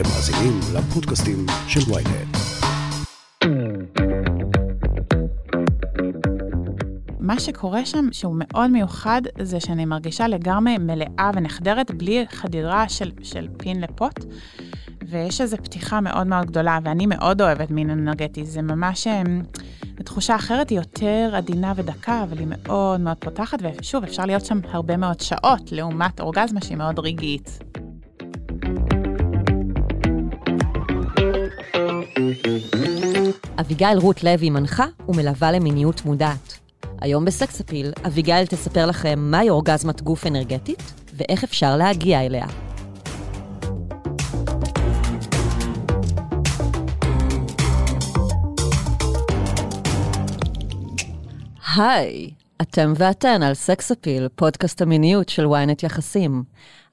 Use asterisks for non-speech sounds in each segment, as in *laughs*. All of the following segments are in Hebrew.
אתם מאזינים לפודקאסטים של ויינט. מה שקורה שם, שהוא מאוד מיוחד, זה שאני מרגישה לגמרי מלאה ונחדרת, בלי חדירה של, של פין לפוט. ויש איזו פתיחה מאוד מאוד גדולה, ואני מאוד אוהבת מין אנרגטי. זה ממש, בתחושה אחרת היא יותר עדינה ודקה, אבל היא מאוד מאוד פותחת, ושוב, אפשר להיות שם הרבה מאוד שעות, לעומת אורגזמה שהיא מאוד רגעית. אביגיל רות לוי מנחה ומלווה למיניות מודעת. היום בסקס אפיל, אביגיל תספר לכם מהי אורגזמת גוף אנרגטית ואיך אפשר להגיע אליה. היי, אתם ואתן על סקס אפיל, פודקאסט המיניות של ynet יחסים.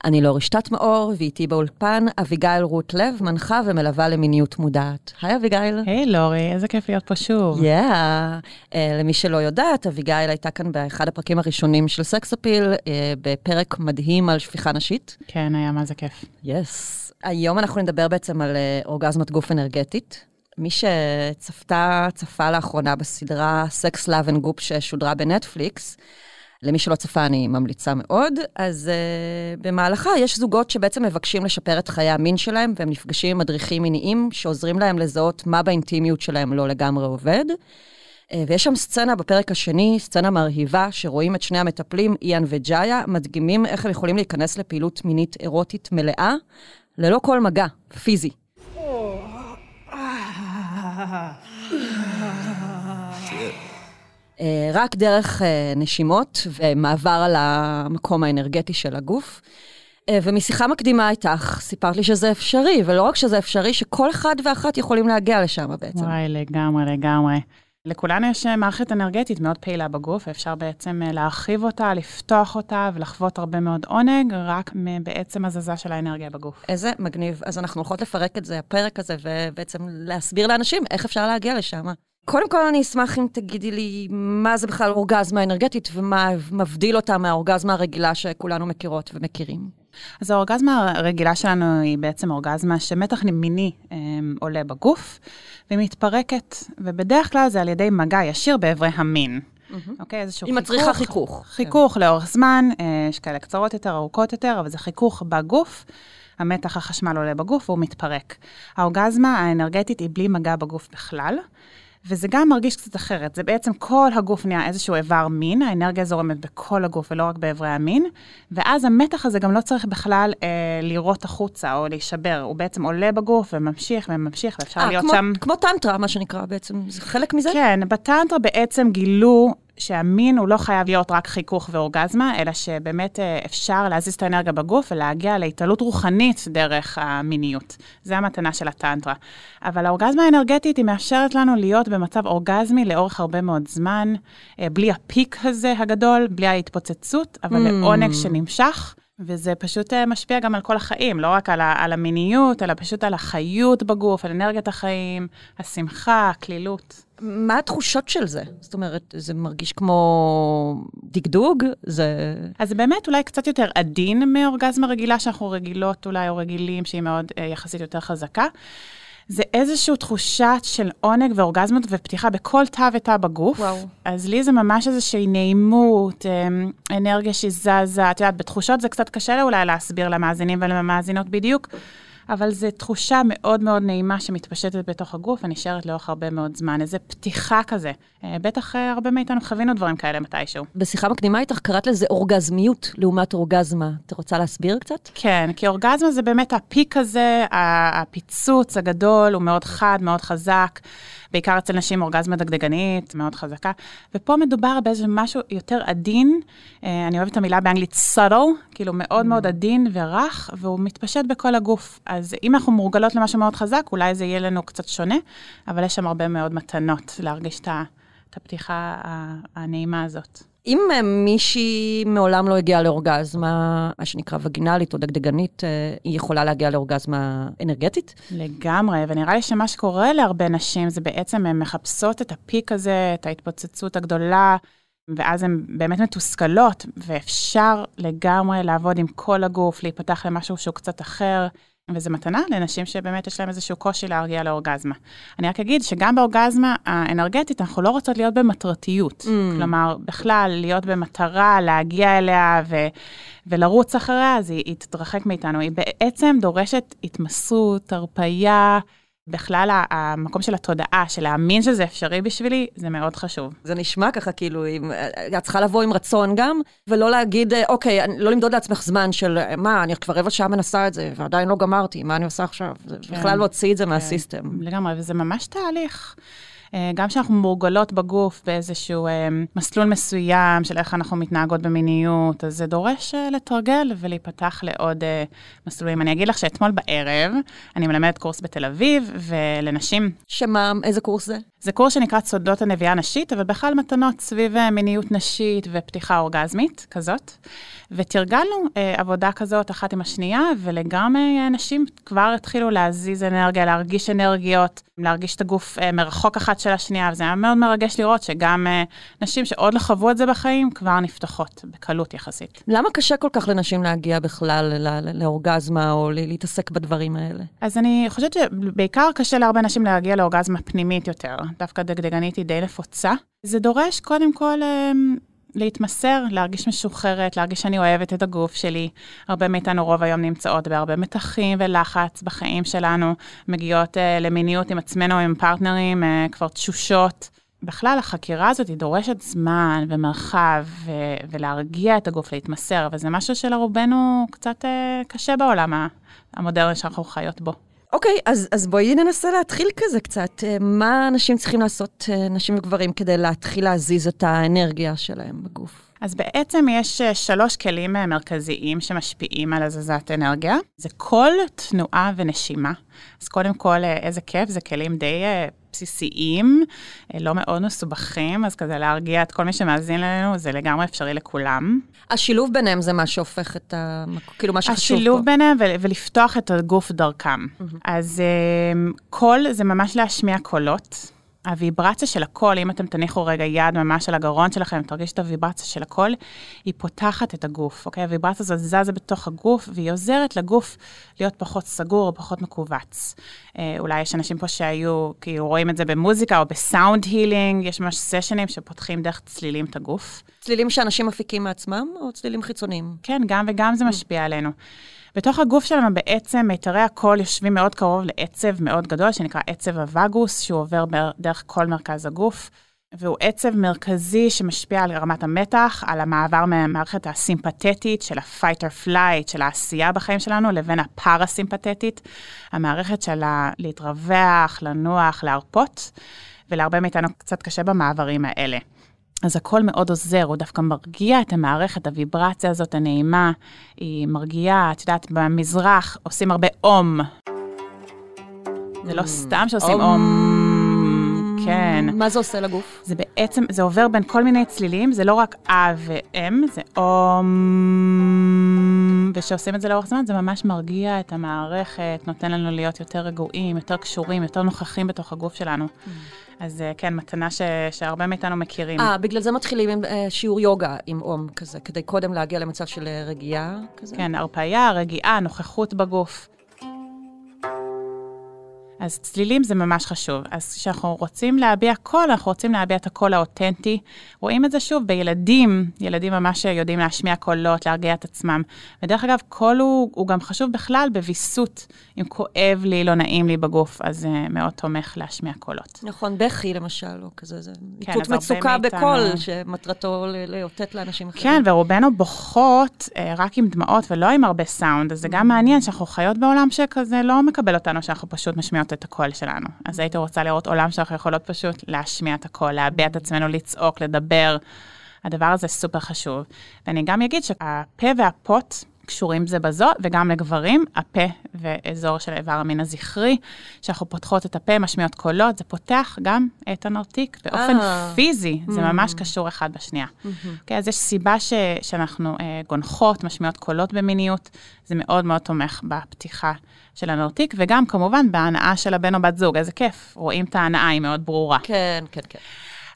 אני לאורי שטטמאור, ואיתי באולפן אביגיל רות לב, מנחה ומלווה למיניות מודעת. היי אביגיל. היי hey, לורי, איזה כיף להיות פה שוב. yeah. Yeah. Uh, למי שלא יודעת, אביגיל הייתה כאן באחד הפרקים הראשונים של סקס אפיל, uh, בפרק מדהים על שפיכה נשית. כן, היה מה זה כיף. yes. Yes. היום אנחנו נדבר בעצם על uh, אורגזמת גוף אנרגטית. מי שצפתה, צפה לאחרונה בסדרה Sex, Love and Goop ששודרה בנטפליקס, למי שלא צפה, אני ממליצה מאוד. אז uh, במהלכה יש זוגות שבעצם מבקשים לשפר את חיי המין שלהם, והם נפגשים עם מדריכים מיניים שעוזרים להם לזהות מה באינטימיות שלהם לא לגמרי עובד. Uh, ויש שם סצנה בפרק השני, סצנה מרהיבה, שרואים את שני המטפלים, איאן וג'איה, מדגימים איך הם יכולים להיכנס לפעילות מינית אירוטית מלאה, ללא כל מגע, פיזי. אה, רק דרך אה, נשימות ומעבר על המקום האנרגטי של הגוף. אה, ומשיחה מקדימה איתך, סיפרת לי שזה אפשרי, ולא רק שזה אפשרי, שכל אחד ואחת יכולים להגיע לשם בעצם. וואי, לגמרי, לגמרי. לכולנו יש מערכת אנרגטית מאוד פעילה בגוף, ואפשר בעצם להרחיב אותה, לפתוח אותה ולחוות הרבה מאוד עונג, רק בעצם הזזה של האנרגיה בגוף. איזה מגניב. אז אנחנו הולכות לפרק את זה, הפרק הזה, ובעצם להסביר לאנשים איך אפשר להגיע לשם. קודם כל, אני אשמח אם תגידי לי מה זה בכלל אורגזמה אנרגטית ומה מבדיל אותה מהאורגזמה הרגילה שכולנו מכירות ומכירים. אז האורגזמה הרגילה שלנו היא בעצם אורגזמה שמתח מיני אמ, עולה בגוף ומתפרקת, ובדרך כלל זה על ידי מגע ישיר באיברי המין. אוקיי, איזשהו חיכוך. היא מצריכה חיכוך. חיכוך. לאורך זמן, אה, יש כאלה קצרות יותר, ארוכות יותר, אבל זה חיכוך בגוף. המתח החשמל עולה בגוף והוא מתפרק. האורגזמה האנרגטית היא בלי מגע בגוף בכלל. וזה גם מרגיש קצת אחרת. זה בעצם כל הגוף נהיה איזשהו איבר מין, האנרגיה זורמת בכל הגוף ולא רק באיברי המין, ואז המתח הזה גם לא צריך בכלל אה, לירות החוצה או להישבר, הוא בעצם עולה בגוף וממשיך וממשיך, ואפשר 아, להיות כמו, שם... כמו טנטרה, מה שנקרא בעצם, זה חלק מזה? כן, בטנטרה בעצם גילו שהמין הוא לא חייב להיות רק חיכוך ואורגזמה, אלא שבאמת אה, אפשר להזיז את האנרגיה בגוף ולהגיע להתעלות רוחנית דרך המיניות. זה המתנה של הטנטרה. אבל האורגזמה האנרגטית היא מאפשרת לנו להיות במצב אורגזמי לאורך הרבה מאוד זמן, אה, בלי הפיק הזה הגדול, בלי ההתפוצצות, אבל mm. לעונג שנמשך. וזה פשוט אה, משפיע גם על כל החיים, לא רק על, ה, על המיניות, אלא פשוט על החיות בגוף, על אנרגיית החיים, השמחה, הקלילות. מה התחושות של זה? זאת אומרת, זה מרגיש כמו דגדוג? זה... אז זה באמת אולי קצת יותר עדין מאורגזמה רגילה, שאנחנו רגילות אולי, או רגילים, שהיא מאוד אה, יחסית יותר חזקה. זה איזושהי תחושה של עונג ואורגזמות ופתיחה בכל תא ותא בגוף. וואו. אז לי זה ממש איזושהי נעימות, אמ, אנרגיה שזזה. את יודעת, בתחושות זה קצת קשה אולי להסביר למאזינים ולמאזינות בדיוק. אבל זו תחושה מאוד מאוד נעימה שמתפשטת בתוך הגוף ונשארת לאורך הרבה מאוד זמן, איזו פתיחה כזה. אה, בטח אה, הרבה מאיתנו חווינו דברים כאלה מתישהו. בשיחה מקדימה איתך קראת לזה אורגזמיות לעומת אורגזמה. את רוצה להסביר קצת? כן, כי אורגזמה זה באמת הפיק הזה, הפיצוץ הגדול, הוא מאוד חד, מאוד חזק. בעיקר אצל נשים אורגזמה דגדגנית, מאוד חזקה. ופה מדובר באיזה משהו יותר עדין, אה, אני אוהבת את המילה באנגלית subtle, כאילו מאוד mm. מאוד עדין ורך, והוא מתפשט בכל הגוף. אז אם אנחנו מורגלות למשהו מאוד חזק, אולי זה יהיה לנו קצת שונה, אבל יש שם הרבה מאוד מתנות להרגיש את הפתיחה הנעימה הזאת. אם אה, מישהי מעולם לא הגיעה לאורגזמה, מה שנקרא וגינלית או דגדגנית, אה, היא יכולה להגיע לאורגזמה אנרגטית? לגמרי, ונראה לי שמה שקורה להרבה נשים זה בעצם הן מחפשות את הפיק הזה, את ההתפוצצות הגדולה, ואז הן באמת מתוסכלות, ואפשר לגמרי לעבוד עם כל הגוף, להיפתח למשהו שהוא קצת אחר. וזו מתנה לנשים שבאמת יש להן איזשהו קושי להרגיע לאורגזמה. אני רק אגיד שגם באורגזמה האנרגטית אנחנו לא רוצות להיות במטרתיות. Mm. כלומר, בכלל, להיות במטרה, להגיע אליה ו... ולרוץ אחריה, אז היא, היא תתרחק מאיתנו. היא בעצם דורשת התמסרות, הרפייה. בכלל המקום של התודעה, של להאמין שזה אפשרי בשבילי, זה מאוד חשוב. זה נשמע ככה, כאילו, את צריכה לבוא עם רצון גם, ולא להגיד, אוקיי, לא למדוד לעצמך זמן של, מה, אני כבר רבע שעה מנסה את זה, ועדיין לא גמרתי, מה אני עושה עכשיו? כן, בכלל להוציא את זה כן, מהסיסטם. לגמרי, וזה ממש תהליך. אה, גם כשאנחנו מורגלות בגוף באיזשהו אה, מסלול מסוים של איך אנחנו מתנהגות במיניות, אז זה דורש אה, לתרגל ולהיפתח לעוד מסלולים. אני אגיד לך שאתמול בערב אני מלמדת קורס בתל אביב, ולנשים... שמה, איזה קורס זה? זה קורס שנקרא סודות הנביאה הנשית, אבל בכלל מתנות סביב מיניות נשית ופתיחה אורגזמית כזאת. ותרגלנו אה, עבודה כזאת אחת עם השנייה, ולגמרי אנשים כבר התחילו להזיז אנרגיה, להרגיש אנרגיות, להרגיש את הגוף אה, מרחוק אחת של השנייה, וזה היה מאוד מרגש לראות שגם אה, נשים שעוד לא חוו את זה בחיים, כבר נפתחות בקלות יחסית. למה קשה כל כך לנשים להגיע בכלל לאורגזמה או להתעסק בדברים האלה? אז אני חושבת שבעיקר קשה להרבה נשים להגיע לאורגזמה פנימית יותר. דווקא דגדגנית היא די נפוצה. זה דורש קודם כל אה, להתמסר, להרגיש משוחררת, להרגיש שאני אוהבת את הגוף שלי. הרבה מאיתנו רוב היום נמצאות בהרבה מתחים ולחץ בחיים שלנו, מגיעות uh, למיניות עם עצמנו, עם פרטנרים, uh, כבר תשושות. בכלל, החקירה הזאת היא דורשת זמן ומרחב ו- ולהרגיע את הגוף, להתמסר, אבל זה משהו שלרובנו קצת uh, קשה בעולם המודרני שאנחנו חיות בו. אוקיי, אז, אז בואי ננסה להתחיל כזה קצת. אה, מה אנשים צריכים לעשות, אה, נשים וגברים, כדי להתחיל להזיז את האנרגיה שלהם בגוף? אז בעצם יש אה, שלוש כלים מרכזיים שמשפיעים על הזזת אנרגיה. זה קול, תנועה ונשימה. אז קודם כל, איזה כיף, זה כלים די בסיסיים, לא מאוד מסובכים, אז כזה להרגיע את כל מי שמאזין לנו, זה לגמרי אפשרי לכולם. השילוב ביניהם זה מה שהופך את ה... כאילו, מה שחשוב פה. השילוב ביניהם ו- ולפתוח את הגוף דרכם. Mm-hmm. אז קול זה ממש להשמיע קולות. הוויברציה של הקול, אם אתם תניחו רגע יד ממש על הגרון שלכם, תרגיש את הוויברציה של הקול, היא פותחת את הגוף, אוקיי? הוויברציה הזאת זזה בתוך הגוף, והיא עוזרת לגוף להיות פחות סגור או פחות מכווץ. אה, אולי יש אנשים פה שהיו, כאילו, רואים את זה במוזיקה או בסאונד הילינג, יש ממש סשנים שפותחים דרך צלילים את הגוף. צלילים שאנשים מפיקים מעצמם, או צלילים חיצוניים? כן, גם וגם זה משפיע עלינו. בתוך הגוף שלנו בעצם מיתרי הקול יושבים מאוד קרוב לעצב מאוד גדול, שנקרא עצב הווגוס, שהוא עובר דרך כל מרכז הגוף. והוא עצב מרכזי שמשפיע על רמת המתח, על המעבר מהמערכת הסימפתטית של ה-fight or flight, של העשייה בחיים שלנו, לבין הפרסימפתטית, המערכת של להתרווח, לנוח, להרפות, ולהרבה מאיתנו קצת קשה במעברים האלה. אז הכל מאוד עוזר, הוא דווקא מרגיע את המערכת, הוויברציה הזאת הנעימה, היא מרגיעה, את יודעת, במזרח עושים הרבה אום. זה לא סתם שעושים אום. כן. מה זה עושה לגוף? זה בעצם, זה עובר בין כל מיני צלילים, זה לא רק אה ואם, זה אום, וכשעושים את זה לאורך זמן, זה ממש מרגיע את המערכת, נותן לנו להיות יותר רגועים, יותר קשורים, יותר נוכחים בתוך הגוף שלנו. Mm. אז אה, כן, מתנה ש, שהרבה מאיתנו מכירים. אה, בגלל זה מתחילים עם אה, שיעור יוגה עם אום כזה, כדי קודם להגיע למצב של אה, רגיעה כזה? כן, הרפאיה, רגיעה, נוכחות בגוף. אז צלילים זה ממש חשוב. אז כשאנחנו רוצים להביע קול, אנחנו רוצים להביע את הקול האותנטי. רואים את זה שוב בילדים, ילדים ממש יודעים להשמיע קולות, להרגיע את עצמם. ודרך אגב, קול הוא, הוא גם חשוב בכלל בוויסות. אם כואב לי, לא נעים לי בגוף, אז זה uh, מאוד תומך להשמיע קולות. נכון, בכי למשל, או כזה, זה כן, איתות מצוקה בקול, שמטרתו לאותת לאנשים אחרים. כן, ורובנו בוכות uh, רק עם דמעות ולא עם הרבה סאונד, אז זה גם מעניין שאנחנו חיות בעולם שכזה לא מקבל אותנו, שאנחנו פשוט משמיעות לשנות את הקול שלנו. אז הייתי רוצה לראות עולם שאנחנו יכולות פשוט להשמיע את הקול, להביע את עצמנו, לצעוק, לדבר. הדבר הזה סופר חשוב. ואני גם אגיד שהפה והפוט קשורים זה בזו, וגם לגברים, הפה ואזור של איבר המין הזכרי, שאנחנו פותחות את הפה, משמיעות קולות, זה פותח גם את הנרתיק באופן אה. פיזי, זה mm. ממש קשור אחד בשנייה. Mm-hmm. אוקיי, אז יש סיבה ש, שאנחנו uh, גונחות, משמיעות קולות במיניות, זה מאוד מאוד תומך בפתיחה של הנרתיק, וגם כמובן בהנאה של הבן או בת זוג, איזה כיף, רואים את ההנאה, היא מאוד ברורה. כן, כן, כן.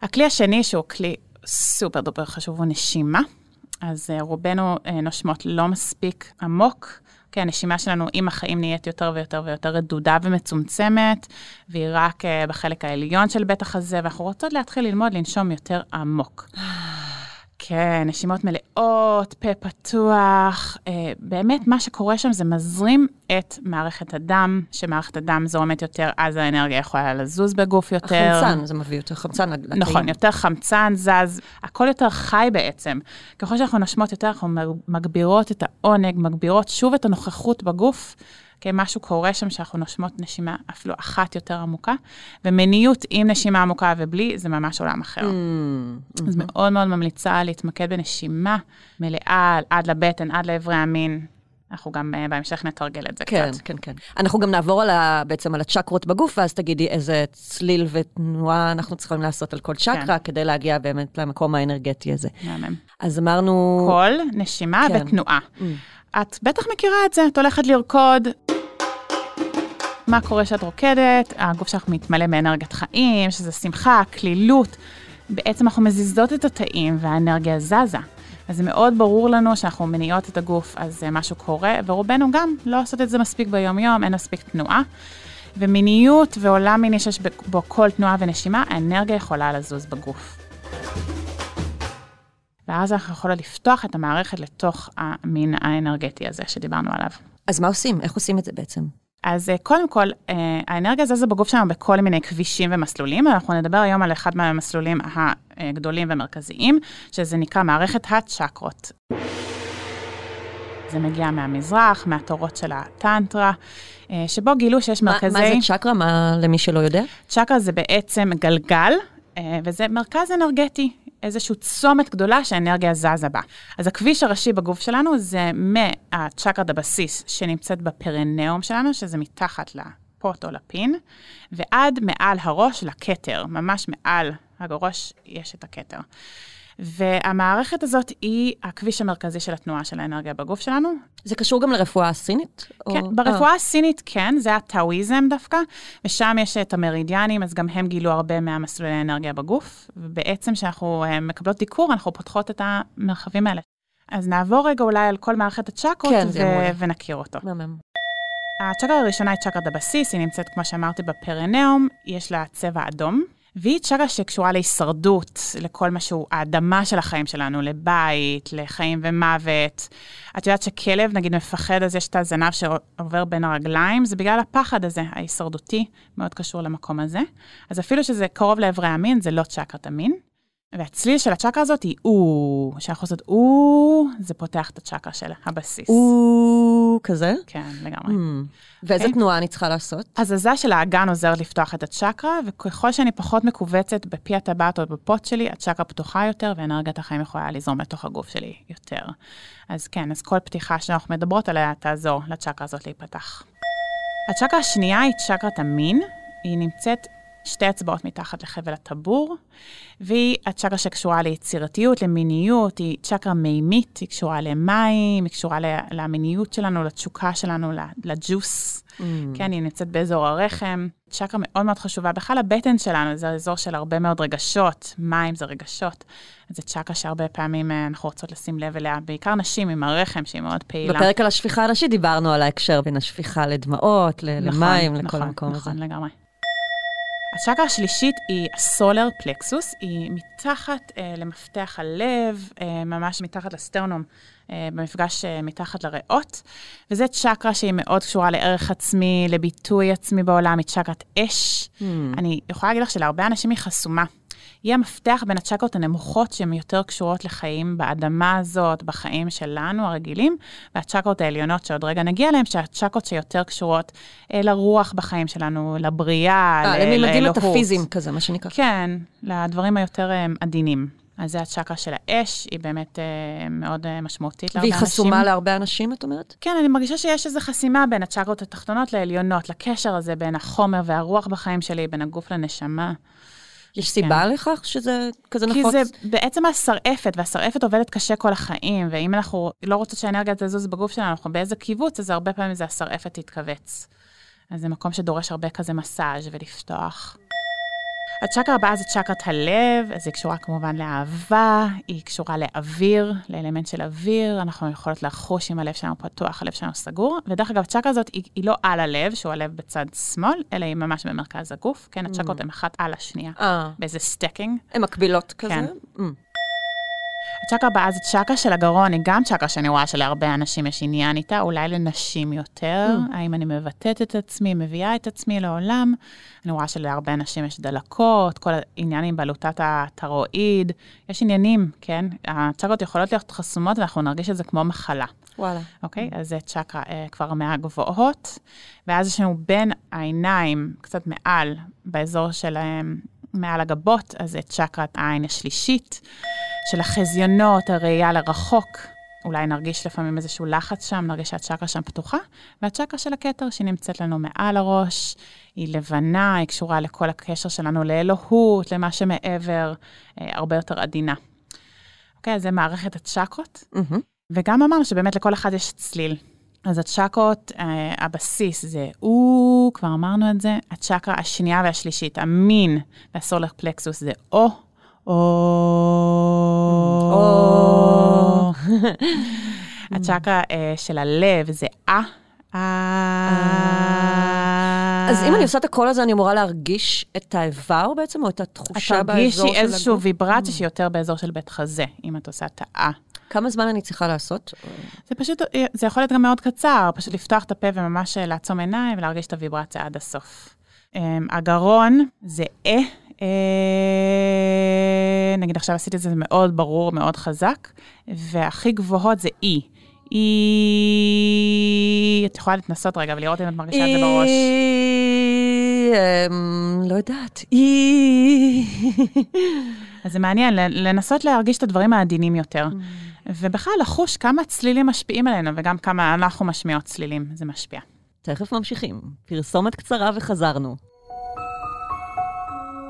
הכלי השני, שהוא כלי סופר דופר חשוב, הוא נשימה. אז uh, רובנו uh, נושמות לא מספיק עמוק, כן, הנשימה שלנו עם החיים נהיית יותר ויותר ויותר רדודה ומצומצמת, והיא רק uh, בחלק העליון של בית החזה, ואנחנו רוצות להתחיל ללמוד לנשום יותר עמוק. כן, נשימות מלאות, פה פתוח. אה, באמת, מה שקורה שם זה מזרים את מערכת הדם, שמערכת הדם זורמת יותר, אז האנרגיה יכולה לזוז בגוף יותר. החמצן, זה מביא יותר חמצן לתאים. נכון, יותר חמצן זז, הכל יותר חי בעצם. ככל שאנחנו נושמות יותר, אנחנו מגבירות את העונג, מגבירות שוב את הנוכחות בגוף. כן, משהו קורה שם שאנחנו נושמות נשימה אפילו אחת יותר עמוקה, ומיניות עם נשימה עמוקה ובלי, זה ממש עולם אחר. Mm-hmm. אז מאוד מאוד ממליצה להתמקד בנשימה מלאה עד לבטן, עד לאיברי המין. אנחנו גם uh, בהמשך נתרגל את זה כן, קצת. כן, כן, כן. אנחנו גם נעבור על ה, בעצם על הצ'קרות בגוף, ואז תגידי איזה צליל ותנועה אנחנו צריכים לעשות על כל צ'קרה, כן. כדי להגיע באמת למקום האנרגטי הזה. מהמם. אז אמרנו... קול, נשימה כן. ותנועה. Mm. את בטח מכירה את זה, את הולכת לרקוד. מה קורה כשאת רוקדת? הגוף שלך מתמלא מאנרגיית חיים, שזה שמחה, כלילות. בעצם אנחנו מזיזות את התאים והאנרגיה זזה. אז זה מאוד ברור לנו שאנחנו מניעות את הגוף, אז משהו קורה, ורובנו גם לא עושות את זה מספיק ביום-יום, אין מספיק תנועה. ומיניות ועולם מיני שיש בו כל תנועה ונשימה, האנרגיה יכולה לזוז בגוף. ואז אנחנו יכולים לפתוח את המערכת לתוך המין האנרגטי הזה שדיברנו עליו. אז מה עושים? איך עושים את זה בעצם? אז אה, קודם כל, אה, האנרגיה זזה בגוף שלנו בכל מיני כבישים ומסלולים, אנחנו נדבר היום על אחד מהמסלולים הגדולים ומרכזיים, שזה נקרא מערכת הצ'קרות. זה מגיע מהמזרח, מהתורות של הטנטרה, אה, שבו גילו שיש מרכזי... מה, מה זה צ'קרה? מה למי שלא יודע? צ'קרה זה בעצם גלגל, וזה מרכז אנרגטי איזשהו צומת גדולה שהאנרגיה זזה בה. אז הכביש הראשי בגוף שלנו זה מהצ'קרת הבסיס שנמצאת בפרנאום שלנו, שזה מתחת לפוט או לפין, ועד מעל הראש לכתר, ממש מעל הראש יש את הכתר. והמערכת הזאת היא הכביש המרכזי של התנועה של האנרגיה בגוף שלנו. זה קשור גם לרפואה הסינית? כן, או... ברפואה הסינית כן, זה הטאואיזם דווקא, ושם יש את המרידיאנים, אז גם הם גילו הרבה מהמסלולי האנרגיה בגוף, ובעצם כשאנחנו אה, מקבלות דיקור, אנחנו פותחות את המרחבים האלה. אז נעבור רגע אולי על כל מערכת הצ'קרות כן, ו- ונכיר אותו. מהמם. הצ'קרה הראשונה היא צ'קרת הבסיס, היא נמצאת, כמו שאמרתי, בפרנאום, יש לה צבע אדום. והיא צ'קרה שקשורה להישרדות, לכל מה שהוא האדמה של החיים שלנו, לבית, לחיים ומוות. את יודעת שכלב, נגיד, מפחד, אז יש את הזנב שעובר בין הרגליים, זה בגלל הפחד הזה, ההישרדותי, מאוד קשור למקום הזה. אז אפילו שזה קרוב לאיברי המין, זה לא צ'קרת המין. והצליל של הצ'קרה הזאת היא או, כשאנחנו עושות או, זה פותח את הצ'קרה של הבסיס. או, כזה? כן, לגמרי. Mm. ואיזה okay. אוקיי. תנועה אני צריכה לעשות? הזזה של האגן עוזרת לפתוח את הצ'קרה, וככל שאני פחות מכווצת בפי הטבעת או בפוט שלי, הצ'קרה פתוחה יותר, ואנרגיית החיים יכולה לזרום לתוך הגוף שלי יותר. אז כן, אז כל פתיחה שאנחנו מדברות עליה תעזור לצ'קרה הזאת להיפתח. הצ'קרה השנייה היא צ'קרת המין, היא נמצאת שתי אצבעות מתחת לחבל הטבור, והיא הצ'קרה שקשורה ליצירתיות, למיניות, היא צ'קרה מימית, היא קשורה למים, היא קשורה למיניות שלנו, לתשוקה שלנו, לג'וס. Mm. כן, היא נמצאת באזור הרחם. צ'קרה מאוד מאוד חשובה. בכלל הבטן שלנו זה אזור של הרבה מאוד רגשות, מים זה רגשות. זו צ'קרה שהרבה פעמים אה, אנחנו רוצות לשים לב אליה, בעיקר נשים עם הרחם שהיא מאוד פעילה. בפרק על השפיכה הנשית דיברנו על ההקשר בין השפיכה לדמעות, נכון, למים, לכל נכון, המקום נכון, הזה. נכון, לגמרי. הצ'קרה השלישית היא הסולר פלקסוס, היא מתחת אה, למפתח הלב, אה, ממש מתחת לסטרנום, אה, במפגש אה, מתחת לריאות, וזו צ'קרה שהיא מאוד קשורה לערך עצמי, לביטוי עצמי בעולם, היא צ'קרת אש. Hmm. אני יכולה להגיד לך שלהרבה אנשים היא חסומה. היא המפתח בין הצ'קרות הנמוכות שהן יותר קשורות לחיים באדמה הזאת, בחיים שלנו הרגילים, והצ'קרות העליונות שעוד רגע נגיע אליהן, שהצ'קרות שיותר קשורות אה, לרוח בחיים שלנו, לבריאה, לאלוהות. אה, לממדים מטאפיזיים כזה, מה שנקרא. כן, לדברים היותר אה, עדינים. אז זה הצ'קרה של האש, היא באמת אה, מאוד אה, משמעותית להרבה אנשים. והיא חסומה להרבה אנשים, את אומרת? כן, אני מרגישה שיש איזו חסימה בין הצ'קרות התחתונות לעליונות, לקשר הזה בין החומר והרוח בחיים שלי, בין הגוף לנשמה. יש סיבה כן. לכך שזה כזה נפוץ? כי זה בעצם השרעפת, והשרעפת עובדת קשה כל החיים, ואם אנחנו לא רוצות שהאנרגיה תזוז בגוף שלנו, אנחנו באיזה קיבוץ, אז הרבה פעמים זה השרעפת תתכווץ. אז זה מקום שדורש הרבה כזה מסאז' ולפתוח. הצ'קרה הבאה זה צ'קרת הלב, אז היא קשורה כמובן לאהבה, היא קשורה לאוויר, לאלמנט של אוויר, אנחנו יכולות לחוש אם הלב שלנו פתוח, הלב שלנו סגור, ודרך אגב, הצ'קרה הזאת היא, היא לא על הלב, שהוא הלב בצד שמאל, אלא היא ממש במרכז הגוף, כן, הצ'קרות הן אחת על השנייה, אה, באיזה stacking. הן מקבילות כזה? כן. Mm. הצ'קרה הבאה זה צ'קרה של הגרון, היא גם צ'קרה שאני רואה שלהרבה אנשים יש עניין איתה, אולי לנשים יותר, Mm. האם אני מבטאת את עצמי, מביאה את עצמי לעולם. אני רואה שלהרבה אנשים יש דלקות, כל העניינים בעלותת התרואיד, יש עניינים, כן? הצ'קרות יכולות להיות חסומות ואנחנו נרגיש את זה כמו מחלה. וואלה. אוקיי? אז זה צ'קרה אה, כבר מהגבוהות, ואז יש לנו בין העיניים, קצת מעל, באזור של אה, מעל הגבות, אז זה צ'קרת העין השלישית, של החזיונות, הראייה לרחוק. אולי נרגיש לפעמים איזשהו לחץ שם, נרגיש שהצ'קרה שם פתוחה, והצ'קרה של הכתר שנמצאת לנו מעל הראש, היא לבנה, היא קשורה לכל הקשר שלנו לאלוהות, למה שמעבר, אה, הרבה יותר עדינה. אוקיי, אז זה מערכת הצ'קרות. מהמם. וגם אמרנו שבאמת לכל אחד יש צליל. אז הצ'קרות, אה, הבסיס זה או, כבר אמרנו את זה, הצ'קרה השנייה והשלישית, המין והסולר פלקסוס זה או, או, או. *laughs* הצ'קרה אה, של הלב זה אה, אה. אז אם אני עושה את הקול הזה, אני אמורה להרגיש את האיבר בעצם, או את את התחושה באזור של תרגישי איזושהי הגוף? ויברציה שהיא יותר באזור של בית חזה, אם את עושה את האה. כמה זמן אני צריכה לעשות? זה פשוט, זה יכול להיות גם מאוד קצר, פשוט לפתוח את הפה וממש לעצום עיניים ולהרגיש את הוויברציה עד הסוף. אמ, הגרון זה אה, אה, נגיד עכשיו עשיתי את זה מאוד ברור, מאוד חזק, והכי גבוהות זה אי. אי, את יכולה להתנסות רגע ולראות אם את מרגישה את זה בראש. אמ, לא יודעת. אז זה מעניין, לנסות להרגיש את הדברים העדינים יותר. ובכלל, לחוש כמה צלילים משפיעים עלינו, וגם כמה אנחנו משמיעות צלילים, זה משפיע. תכף ממשיכים. פרסומת קצרה וחזרנו.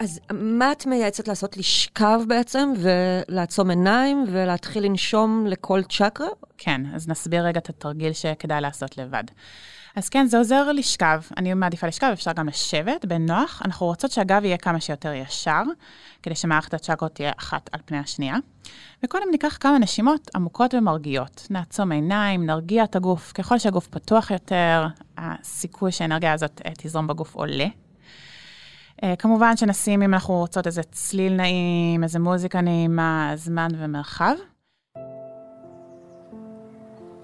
אז מה את מייעצת לעשות? לשכב בעצם ולעצום עיניים ולהתחיל לנשום לכל צ'קרה? כן, אז נסביר רגע את התרגיל שכדאי לעשות לבד. אז כן, זה עוזר לשכב. אני מעדיפה לשכב, אפשר גם לשבת בנוח. אנחנו רוצות שהגב יהיה כמה שיותר ישר, כדי שמערכת הצ'קרות תהיה אחת על פני השנייה. וקודם ניקח כמה נשימות עמוקות ומרגיעות. נעצום עיניים, נרגיע את הגוף. ככל שהגוף פתוח יותר, הסיכוי שהאנרגיה הזאת אה, תזרום בגוף עולה. Uh, כמובן שנשים, אם אנחנו רוצות איזה צליל נעים, איזה מוזיקה נעימה, זמן ומרחב.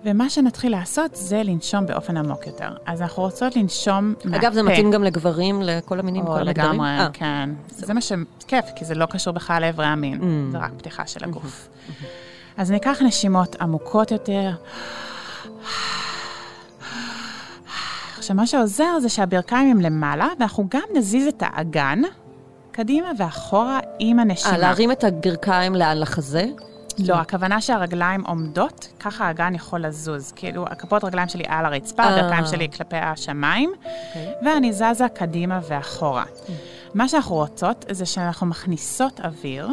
ומה שנתחיל לעשות זה לנשום באופן עמוק יותר. אז אנחנו רוצות לנשום מהפה. אגב, זה מתאים גם לגברים, לכל המינים, כל המגדרים? לגמרי, אה, כן. זה מה שכיף, כי זה לא קשור בכלל לאיברי המין, Mm. זה רק פתיחה של הגוף. אז ניקח נשימות עמוקות יותר. עכשיו, מה שעוזר זה שהברכיים הם למעלה, ואנחנו גם נזיז את האגן קדימה ואחורה עם הנשימה. אה, להרים את הברכיים לאן לחזה? לא, הכוונה שהרגליים עומדות, ככה האגן יכול לזוז. כאילו, הכפות רגליים שלי על הרצפה, אה. הברכיים שלי כלפי השמיים, אוקיי. ואני זזה קדימה ואחורה. מה שאנחנו רוצות זה שאנחנו מכניסות אוויר,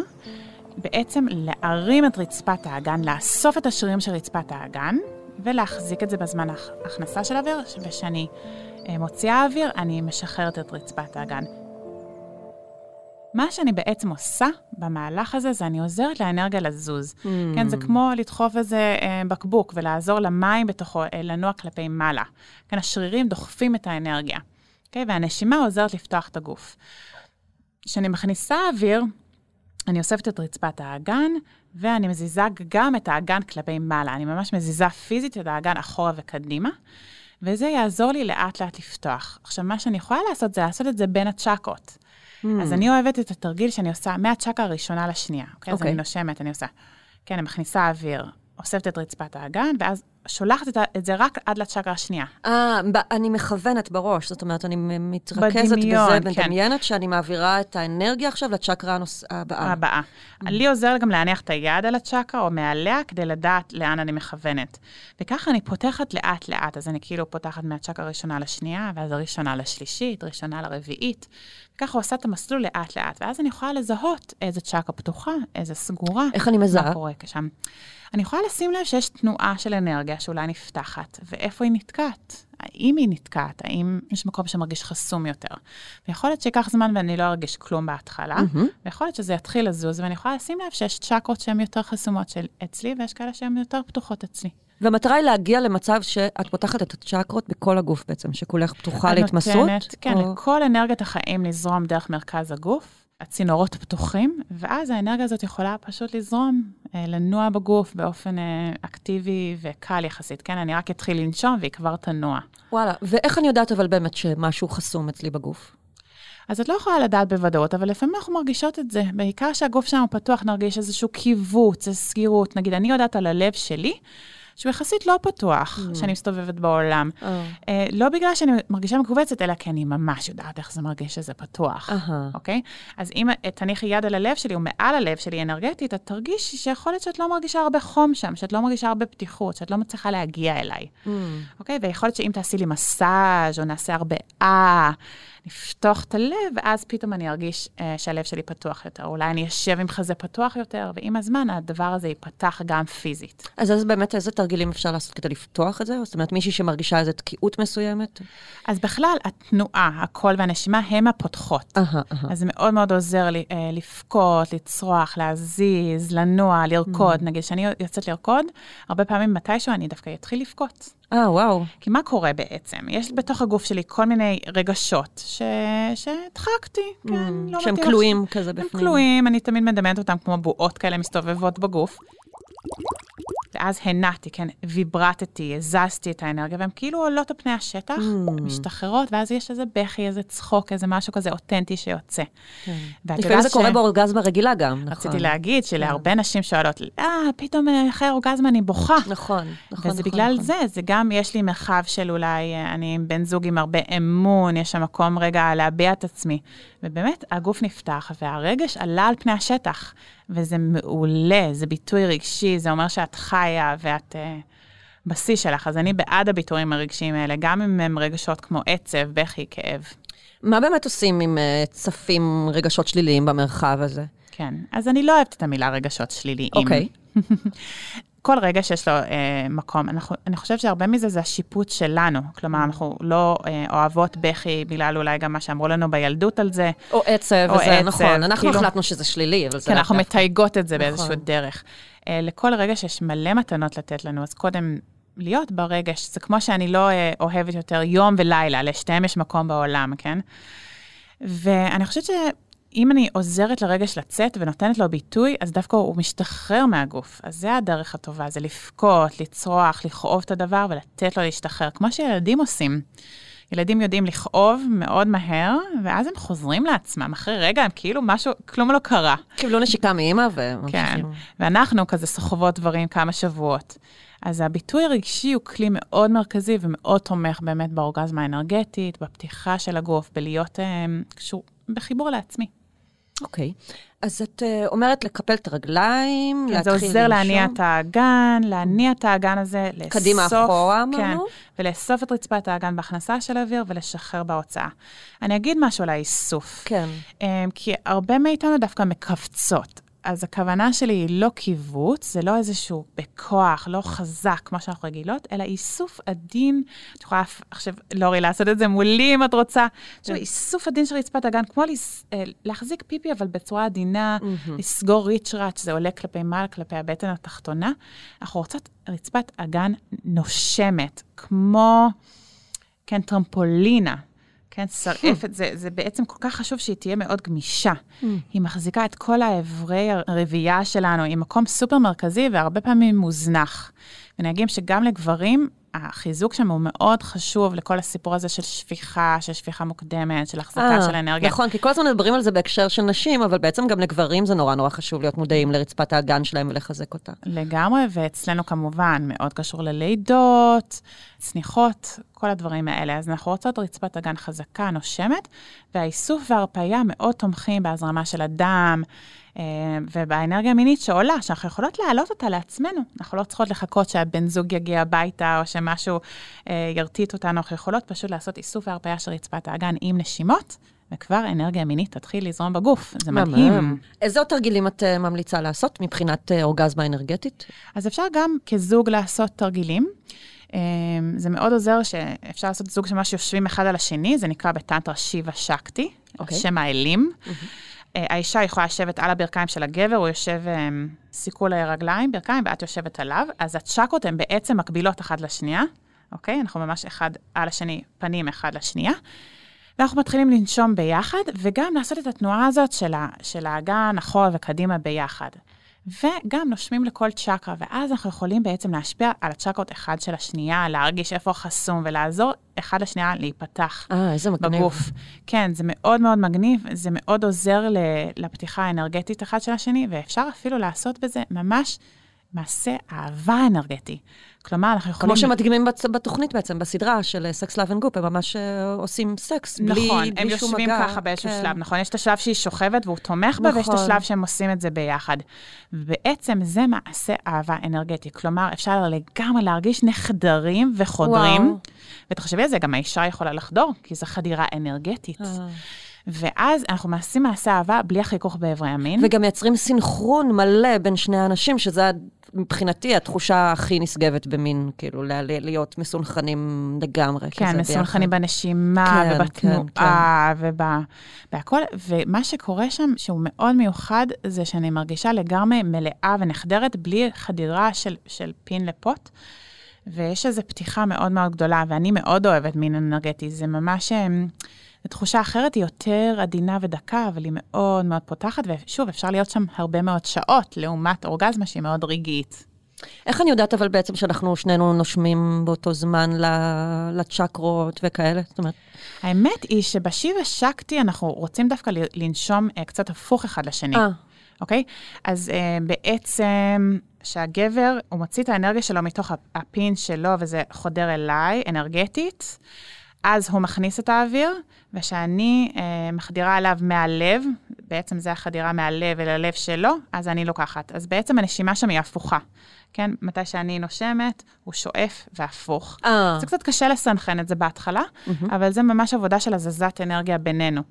בעצם להרים את רצפת האגן, לאסוף את השרירים של רצפת האגן, ולהחזיק את זה בזמן ההכנסה של האוויר, וכשאני אה, מוציאה אוויר, אני משחררת את רצפת האגן. מה שאני בעצם עושה במהלך הזה, זה אני עוזרת לאנרגיה לזוז. Mm. כן, זה כמו לדחוף איזה אה, בקבוק ולעזור למים בתוכו אה, לנוע כלפי מעלה. כן, השרירים דוחפים את האנרגיה. אוקיי? והנשימה עוזרת לפתוח את הגוף. כשאני מכניסה אוויר, אני אוספת את רצפת האגן, ואני מזיזה גם את האגן כלפי מעלה. אני ממש מזיזה פיזית את האגן אחורה וקדימה, וזה יעזור לי לאט-לאט לפתוח. עכשיו, מה שאני יכולה לעשות זה לעשות את זה בין הצ'קות. Mm. אז אני אוהבת את התרגיל שאני עושה מהצ'קה הראשונה לשנייה. אוקיי? אז אוקיי. אני נושמת, אני עושה. כן, אני מכניסה אוויר, אוספת את רצפת האגן, ואז שולחת את, זה רק עד לצ'קרה השנייה. אה, אני מכוונת בראש, זאת אומרת, אני מתרכזת בדמיון, בזה, כן. מדמיינת שאני מעבירה את האנרגיה עכשיו לצ'קרה הנוס... הבאה. הבאה. לי עוזר גם להניח את היד על הצ'קרה או מעליה כדי לדעת לאן אני מכוונת. וככה אני פותחת לאט-לאט, אז אני כאילו פותחת מהצ'קרה הראשונה לשנייה, ואז הראשונה לשלישית, ראשונה לרביעית. ככה עושה את המסלול לאט-לאט, ואז אני יכולה לזהות איזה צ'קרה פתוחה, איזה סגורה. איך אני מזהה? מה קורה שם. אני יכולה לשים לב שיש תנועה של אנרגיה שאולי נפתחת, ואיפה היא נתקעת. האם היא נתקעת, האם יש מקום שמרגיש חסום יותר. ויכול להיות שייקח זמן ואני לא ארגיש כלום בהתחלה, ויכול להיות שזה יתחיל לזוז, ואני יכולה לשים לב שיש צ'קרות שהן יותר חסומות של אצלי, ויש כאלה שהן יותר פתוחות אצלי. והמטרה היא להגיע למצב שאת פותחת את הצ'קרות בכל הגוף בעצם, שכולך פתוחה את להתמסרות. נותנת, כן, או- לכל אנרגיית החיים לזרום דרך מרכז הגוף. הצינורות פתוחים, ואז האנרגיה הזאת יכולה פשוט לזרום, אה, לנוע בגוף באופן אה, אקטיבי וקל יחסית. כן, אני רק אתחיל לנשום והיא כבר תנוע. וואלה, ואיך אני יודעת אבל באמת שמשהו חסום אצלי בגוף? אז את לא יכולה לדעת בוודאות, אבל לפעמים אנחנו מרגישות את זה. בעיקר שהגוף שלנו פתוח, נרגיש איזשהו קיבוץ, איזו סגירות. נגיד, אני יודעת על הלב שלי, שהוא יחסית לא פתוח, כשאני מסתובבת בעולם. אה, לא בגלל שאני מרגישה מכווצת, אלא כי אני ממש יודעת איך זה מרגיש שזה פתוח. אוקיי? אז אם תניחי יד על הלב שלי, או מעל הלב שלי אנרגטית, את תרגישי שיכול להיות שאת לא מרגישה הרבה חום שם, שאת לא מרגישה הרבה פתיחות, שאת לא מצליחה להגיע אליי. אוקיי? ויכול להיות שאם תעשי לי מסאז' או נעשה הרבה אה, נפתוח את הלב, ואז פתאום אני ארגיש אה, שהלב שלי פתוח יותר. אולי אני אשב עם חזה פתוח יותר, ועם הזמן הדבר הזה ייפתח גם פיזית. אז אז באמת איזה תרגילים אפשר לעשות כדי לפתוח את זה? זאת אומרת, מישהי שמרגישה איזו תקיעות מסוימת? אז בכלל, התנועה, הקול והנשימה הם הפותחות. אהה, אהה. אז זה מאוד מאוד עוזר לי אה, לבכות, לצרוח, להזיז, לנוע, לרקוד. נגיד, כשאני יוצאת לרקוד, הרבה פעמים מתישהו אני דווקא אתחיל לבכות. אה, וואו. כי מה קורה בעצם? יש בתוך הגוף שלי כל מיני רגשות ש... שהדחקתי, כן, לא שהם כלואים כזה הם בפנים. כלואים, אני תמיד מדמיינת אותם כמו בועות כאלה מסתובבות בגוף. ואז הנעתי, כן, ויברטתי, הזזתי את האנרגיה, והן כאילו עולות על פני השטח, Mm. משתחררות, ואז יש איזה בכי, איזה צחוק, איזה משהו כזה אותנטי שיוצא. ואת לפעמים זה ש- קורה באורגזמה רגילה גם, נכון. רציתי להגיד שלהרבה נשים שואלות, אה, פתאום אה, אחרי אורגזמה אני בוכה. נכון, נכון, וזה נכון, בגלל נכון. זה, זה גם, יש לי מרחב של אולי, אה, אני עם בן זוג עם הרבה אמון, יש שם מקום רגע להביע את עצמי. ובאמת, הגוף נפתח, והרגש עלה על פני השטח, וזה מעולה, זה ביטוי רגשי, זה אומר שאת חיה ואת אה, בשיא שלך. אז אני בעד הביטויים הרגשיים האלה, גם אם הם רגשות כמו עצב, בכי, כאב. מה באמת עושים עם אה, צפים רגשות שליליים במרחב הזה? כן, אז אני לא אוהבת את המילה רגשות שליליים. אוקיי. *laughs* כל רגע שיש לו אה, מקום. אנחנו, אני חושבת שהרבה מזה זה השיפוט שלנו. כלומר, אנחנו לא אה, אוהבות בכי בגלל אולי גם מה שאמרו לנו בילדות על זה. או עצב, או וזה עצב, נכון. אנחנו כאילו- החלטנו שזה שלילי, אבל זה כן, לאו אנחנו. מתייגות את זה באיזשהו נכון. דרך. אה, לכל רגע שיש מלא מתנות לתת לנו, אז קודם להיות ברגש. זה כמו שאני לא אה, אוהבת יותר יום ולילה, לשתיהם יש מקום בעולם, כן? ואני חושבת שאם אני עוזרת לרגש לצאת ונותנת לו ביטוי, אז דווקא הוא משתחרר מהגוף. אז זה הדרך הטובה, זה לבכות, לצרוח, לכאוב את הדבר ולתת לו להשתחרר, כמו שילדים עושים. ילדים יודעים לכאוב מאוד מהר, ואז הם חוזרים לעצמם. אחרי רגע הם כאילו משהו, כלום לא קרה. קיבלו נשיקה מאימא כן, וממשיכים. ואנחנו כזה סוחבות דברים כמה שבועות. אז הביטוי הרגשי הוא כלי מאוד מרכזי ומאוד תומך באמת באורגזמה האנרגטית, בפתיחה של הגוף, בלהיות אה, קשור, בחיבור לעצמי. אוקיי. אז את אה, אומרת לקפל את הרגליים, כן, להתחיל זה עוזר להניע לנשום. את האגן, להניע את האגן הזה, לאסוף... קדימה, אחורה, כן, אמרנו? ולאסוף את רצפת האגן בהכנסה של האוויר ולשחרר בהוצאה. אני אגיד משהו על האיסוף. כן. אמ, כי הרבה מאיתנו דווקא מכווצות. אז הכוונה שלי היא לא קיבוץ, זה לא איזשהו בכוח, לא חזק, כמו שאנחנו רגילות, אלא איסוף עדין. את יכולה עכשיו, לורי, לעשות את זה מולי אם את רוצה. עכשיו, איסוף עדין של רצפת אגן, כמו לס- אה, להחזיק פיפי, אבל בצורה עדינה, לסגור ריצ'ראץ', זה עולה כלפי מעלה, כלפי הבטן התחתונה. אנחנו רוצות רצפת אגן נושמת, כמו, כן, טרמפולינה. כן, שרעפת, זה, זה בעצם כל כך חשוב שהיא תהיה מאוד גמישה. היא מחזיקה את כל האיברי הרבייה שלנו, היא מקום סופר מרכזי והרבה פעמים מוזנח. ונהגים שגם לגברים החיזוק שם הוא מאוד חשוב לכל הסיפור הזה של שפיכה, של שפיכה מוקדמת, של החזקה אה, של אנרגיה. נכון, כי כל הזמן מדברים על זה בהקשר של נשים, אבל בעצם גם לגברים זה נורא נורא חשוב להיות מודעים לרצפת האגן שלהם ולחזק אותה. לגמרי, ואצלנו כמובן מאוד קשור ללידות, צניחות, כל הדברים האלה. אז אנחנו רוצות רצפת אגן חזקה, נושמת, והאיסוף וההרפאיה מאוד תומכים בהזרמה של הדם. אה, ובאנרגיה המינית שעולה, שאנחנו יכולות להעלות אותה לעצמנו. אנחנו לא צריכות לחכות שהבן זוג יגיע הביתה או שמשהו אה, ירטיט אותנו, אנחנו יכולות פשוט לעשות איסוף והרפאיה של רצפת האגן עם נשימות, וכבר אנרגיה מינית תתחיל לזרום בגוף. זה מדהים. איזה עוד תרגילים את uh, ממליצה לעשות מבחינת uh, אורגזמה אנרגטית? אז אפשר גם כזוג לעשות תרגילים. Um, זה מאוד עוזר שאפשר לעשות זוג שממש יושבים אחד על השני, זה נקרא בטנטרה שיבה שקטי, okay. אוקיי. שם האלים. Mm-hmm. האישה יכולה לשבת על הברכיים של הגבר, הוא יושב um, סיכול הרגליים, ברכיים, ואת יושבת עליו. אז הצ'קות הן בעצם מקבילות אחת לשנייה, אוקיי? Okay? אנחנו ממש אחד על השני, פנים אחד לשנייה. ואנחנו מתחילים לנשום ביחד, וגם לעשות את התנועה הזאת של, ה, של האגן אחורה וקדימה ביחד. וגם נושמים לכל צ'קרה, ואז אנחנו יכולים בעצם להשפיע על הצ'קרות אחד של השנייה, להרגיש איפה חסום ולעזור אחד לשנייה להיפתח אה, איזה מגניב. בגוף. כן, זה מאוד מאוד מגניב, זה מאוד עוזר לפתיחה האנרגטית אחד של השני, ואפשר אפילו לעשות בזה ממש מעשה אהבה אנרגטי. כלומר, אנחנו יכולים... כמו שמדגימים בצ- בתוכנית בעצם, בסדרה של Sex Love and Goop, הם ממש אה, עושים סקס בלי, נכון, בלי הם שום יושבים מגע. ככה באיזשהו כן. שלב, נכון? יש את השלב שהיא שוכבת והוא תומך בה, ויש את נכון. השלב שהם עושים את זה ביחד. ובעצם זה מעשה אהבה אנרגטי. כלומר, אפשר לגמרי להרגיש נחדרים וחודרים. וואו. ותחשבי על זה, גם האישה יכולה לחדור, כי זו חדירה אנרגטית. אה. ואז אנחנו מעשים מעשה אהבה בלי החיכוך באיברי המין. וגם מייצרים סינכרון מלא בין שני האנשים, שזה מבחינתי התחושה הכי נשגבת במין, כאילו, להיות מסונכנים לגמרי. כן, מסונכנים ביחד. בנשימה כן, ובתנועה ובהכל. ומה שקורה שם, שהוא מאוד מיוחד, זה שאני מרגישה לגמרי מלאה ונחדרת, בלי חדירה של, של פין לפוט. ויש איזו פתיחה מאוד מאוד גדולה, ואני מאוד אוהבת מין אנרגטי. זה ממש... תחושה אחרת, היא יותר עדינה ודקה, אבל היא מאוד מאוד פותחת, ושוב, אפשר להיות שם הרבה מאוד שעות, לעומת אורגזמה שהיא מאוד רגעית. איך אני יודעת אבל בעצם שאנחנו שנינו נושמים באותו זמן לצ'קרות וכאלה? זאת אומרת, האמת היא שבשיבה שקטי אנחנו רוצים דווקא לנשום אה, קצת הפוך אחד לשני. אה, אוקיי? אז אה, בעצם, שהגבר, הוא מוציא את האנרגיה שלו מתוך הפ- הפין שלו, וזה חודר אליי, אנרגטית, אז הוא מכניס את האוויר, ושאני אה, מחדירה עליו מהלב, בעצם זה החדירה מהלב אל הלב שלו, אז אני לוקחת. אז בעצם הנשימה שם היא הפוכה, כן? מתי שאני נושמת, הוא שואף והפוך. אה, זה קצת קשה לסנכרן את זה בהתחלה, אבל זה ממש עבודה של הזזת אנרגיה בינינו,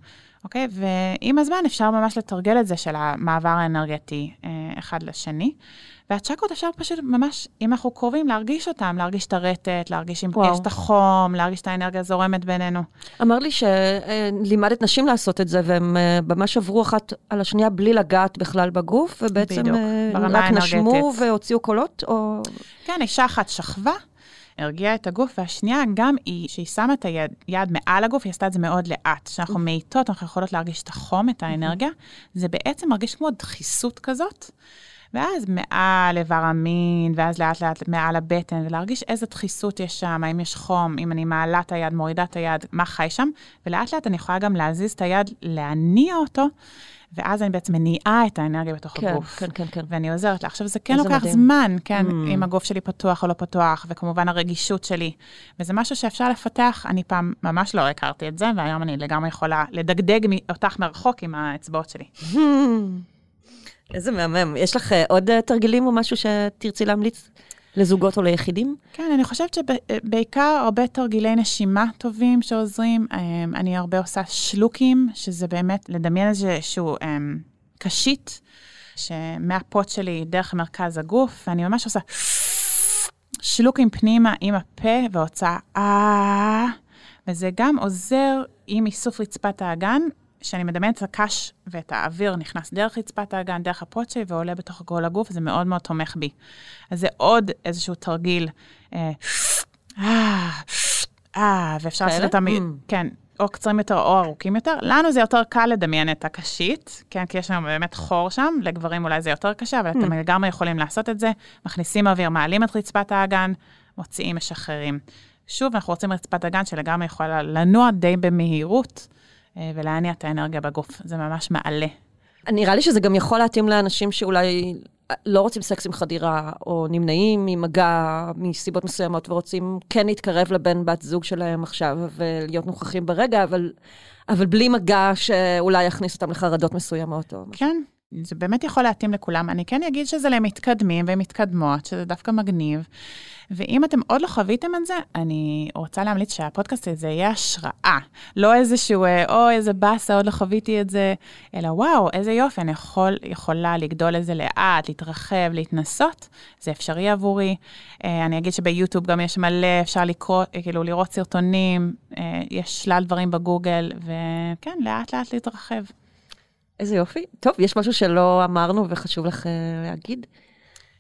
אוקיי? ועם הזמן אפשר ממש לתרגל את זה של המעבר האנרגטי אה, אחד לשני. והצ'קרות אפשר פשוט ממש, אם אנחנו קרובים, להרגיש אותם, להרגיש את הרטט, להרגיש אם. יש את החום, להרגיש את האנרגיה הזורמת בינינו. אמר לי שלימדת נשים לעשות את זה, והם אה, ממש עברו אחת על השנייה בלי לגעת בכלל בגוף, ובעצם בדיוק, אה, רק נשמו. והוציאו קולות, או... כן, אישה אחת שכבה, הרגיעה את הגוף, והשנייה גם היא, שהיא שמה את היד יד מעל הגוף, היא עשתה את זה מאוד לאט. כשאנחנו מאיטות, אנחנו יכולות להרגיש את החום, את האנרגיה. זה בעצם מרגיש כמו דחיסות כזאת. ואז מעל איבר המין, ואז לאט לאט מעל הבטן, ולהרגיש איזה דחיסות יש שם, האם יש חום, אם אני מעלה את היד, מורידה את היד, מה חי שם, ולאט לאט אני יכולה גם להזיז את היד, להניע אותו, ואז אני בעצם מניעה את האנרגיה בתוך כן, הגוף. כן, כן, כן. ואני עוזרת לה. עכשיו, זה כן לוקח מדהים. זמן, כן, Mm. אם הגוף שלי פתוח או לא פתוח, וכמובן הרגישות שלי. וזה משהו שאפשר לפתח, אני פעם ממש לא הכרתי את זה, והיום אני לגמרי יכולה לדגדג אותך מרחוק עם האצבעות שלי. *laughs* איזה מהמם. יש לך אה, עוד אה, תרגילים או משהו שתרצי להמליץ לזוגות או ליחידים? כן, אני חושבת שבעיקר הרבה תרגילי נשימה טובים שעוזרים. אני הרבה עושה שלוקים, שזה באמת לדמיין איזשהו קשית, שמהפוט שלי דרך מרכז הגוף, ואני ממש עושה שלוקים פנימה עם הפה והוצאה אה, וזה גם עוזר עם איסוף רצפת האגן, שאני מדמיינת את הקש ואת האוויר נכנס דרך רצפת האגן, דרך הפוט שלי ועולה בתוך כל הגוף, זה מאוד מאוד תומך בי. אז זה עוד איזשהו תרגיל. אה, אה, אה, ואפשר לעשות? אותם, Mm. כן, או קצרים יותר או ארוכים יותר. לנו זה יותר קל לדמיין את הקשית, כן, כי יש לנו באמת חור שם, לגברים אולי זה יותר קשה, אבל אתם לגמרי יכולים לעשות את זה. מכניסים אוויר, מעלים את רצפת האגן, מוציאים, משחררים. שוב, אנחנו רוצים רצפת אגן שלגמרי יכולה לנוע די במהירות ולהניע את האנרגיה בגוף. זה ממש מעלה. נראה לי שזה גם יכול להתאים לאנשים שאולי לא רוצים סקס עם חדירה, או נמנעים ממגע מסיבות מסוימות, ורוצים כן להתקרב לבן בת זוג שלהם עכשיו ולהיות נוכחים ברגע, אבל, אבל בלי מגע שאולי יכניס אותם לחרדות מסוימות או משהו. זה באמת יכול להתאים לכולם. אני כן אגיד שזה למתקדמים ומתקדמות, שזה דווקא מגניב. ואם אתם עוד לא חוויתם את זה, אני רוצה להמליץ שהפודקאסט הזה יהיה השראה. לא איזשהו, אה, או איזה באסה, עוד לא חוויתי את זה, אלא וואו, איזה יופי, אני יכול, יכולה לגדול לזה לאט, להתרחב, להתנסות, זה אפשרי עבורי. אה, אני אגיד שביוטיוב גם יש מלא, אפשר לקרוא, כאילו לראות סרטונים, אה, יש שלל דברים בגוגל, וכן, לאט לאט להתרחב. איזה יופי. טוב, יש משהו שלא אמרנו וחשוב לך להגיד?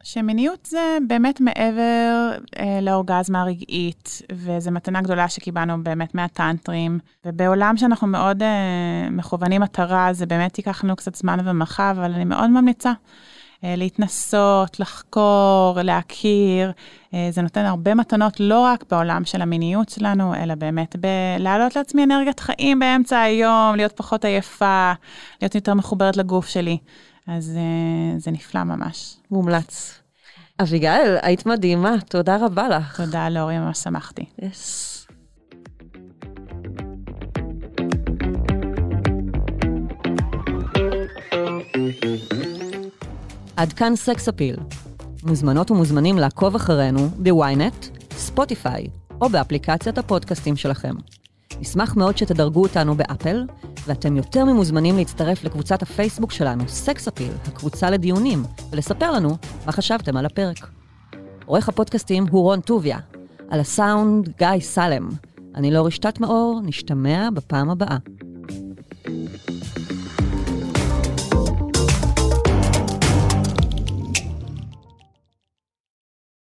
שמיניות זה באמת מעבר אה, לאורגזמה הרגעית, וזו מתנה גדולה שקיבלנו באמת מהטנטרים, ובעולם שאנחנו מאוד אה, מכוונים מטרה, זה באמת ייקח לנו קצת זמן ומחר, אבל אני מאוד ממליצה אה, להתנסות, לחקור, להכיר. אה, זה נותן הרבה מתנות לא רק בעולם של המיניות שלנו, אלא באמת בלהעלות לעצמי אנרגיית חיים באמצע היום, להיות פחות עייפה, להיות יותר מחוברת לגוף שלי. אז uh, זה נפלא ממש. מומלץ. אביגיל, היית מדהימה, תודה רבה לך. תודה, לאורי, ממש שמחתי. yes. עד כאן סקס אפיל. מוזמנות ומוזמנים לעקוב אחרינו בוויינט, ספוטיפיי או באפליקציית הפודקאסטים שלכם. נשמח מאוד שתדרגו אותנו באפל, ואתם יותר ממוזמנים להצטרף לקבוצת הפייסבוק שלנו, סקס אפיל, הקבוצה לדיונים, ולספר לנו מה חשבתם על הפרק. עורך הפודקאסטים הוא רון טוביה, על הסאונד גיא סלם. אני לא רשתת מאור, נשתמע בפעם הבאה.